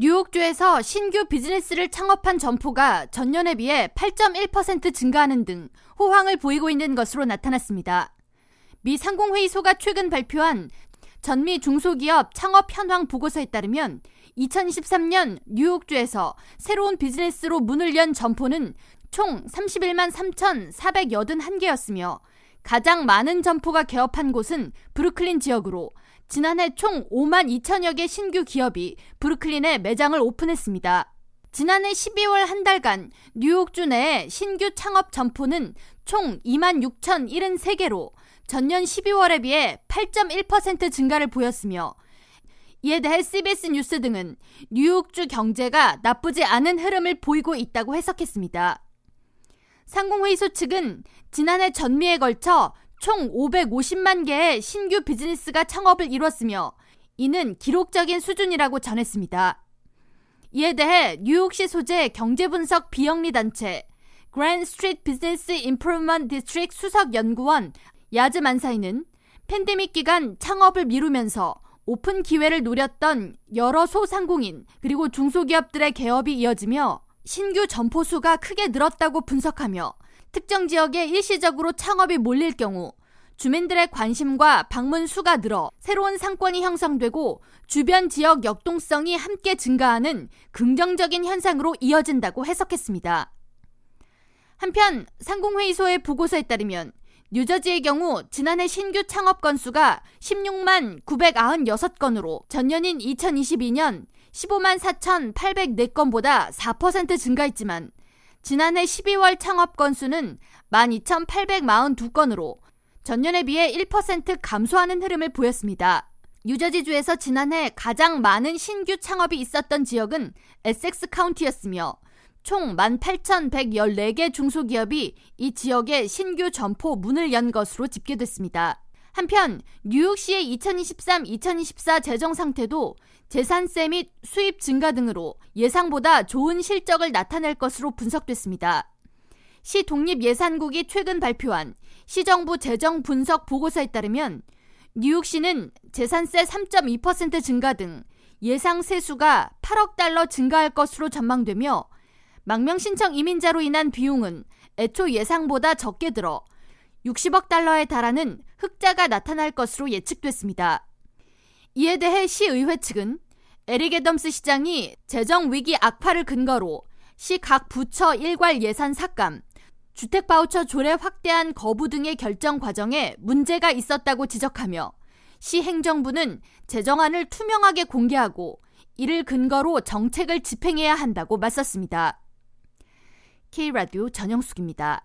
뉴욕주에서 신규 비즈니스를 창업한 점포가 전년에 비해 8.1% 증가하는 등 호황을 보이고 있는 것으로 나타났습니다. 미 상공회의소가 최근 발표한 전미 중소기업 창업 현황 보고서에 따르면 2023년 뉴욕주에서 새로운 비즈니스로 문을 연 점포는 총 31만 3,481개였으며 가장 많은 점포가 개업한 곳은 브루클린 지역으로 지난해 총 5만 2천여 개 신규 기업이 브루클린에 매장을 오픈했습니다. 지난해 12월 한 달간 뉴욕주 내 신규 창업 점포는 총 2만 6,073개로 전년 12월에 비해 8.1% 증가를 보였으며 이에 대해 CBS 뉴스 등은 뉴욕주 경제가 나쁘지 않은 흐름을 보이고 있다고 해석했습니다. 상공회의소 측은 지난해 전미에 걸쳐 총 550만 개의 신규 비즈니스가 창업을 이뤘으며 이는 기록적인 수준이라고 전했습니다. 이에 대해 뉴욕시 소재 경제분석 비영리 단체 Grand Street Business Improvement District 수석 연구원 야즈 만사이는 팬데믹 기간 창업을 미루면서 오픈 기회를 노렸던 여러 소상공인 그리고 중소기업들의 개업이 이어지며 신규 점포 수가 크게 늘었다고 분석하며 특정 지역에 일시적으로 창업이 몰릴 경우 주민들의 관심과 방문 수가 늘어 새로운 상권이 형성되고 주변 지역 역동성이 함께 증가하는 긍정적인 현상으로 이어진다고 해석했습니다. 한편 상공회의소의 보고서에 따르면 뉴저지의 경우 지난해 신규 창업 건수가 16만 996건으로 전년인 2022년 15만 4,804건보다 4% 증가했지만 지난해 12월 창업 건수는 12,842건으로 전년에 비해 1% 감소하는 흐름을 보였습니다. 뉴저지주에서 지난해 가장 많은 신규 창업이 있었던 지역은 에섹스 카운티였으며 총 18,114개 중소기업이 이 지역에 신규 점포 문을 연 것으로 집계됐습니다. 한편 뉴욕시의 2023-2024 재정 상태도 재산세 및 수입 증가 등으로 예상보다 좋은 실적을 나타낼 것으로 분석됐습니다. 시 독립예산국이 최근 발표한 시정부 재정 분석 보고서에 따르면 뉴욕시는 재산세 3.2% 증가 등 예상 세수가 8억 달러 증가할 것으로 전망되며 망명 신청 이민자로 인한 비용은 애초 예상보다 적게 들어 60억 달러에 달하는 흑자가 나타날 것으로 예측됐습니다. 이에 대해 시의회 측은 에릭 애덤스 시장이 재정 위기 악화를 근거로 시 각 부처 일괄 예산 삭감, 주택 바우처 조례 확대한 거부 등의 결정 과정에 문제가 있었다고 지적하며 시 행정부는 재정안을 투명하게 공개하고 이를 근거로 정책을 집행해야 한다고 맞섰습니다. K라디오 전영숙입니다.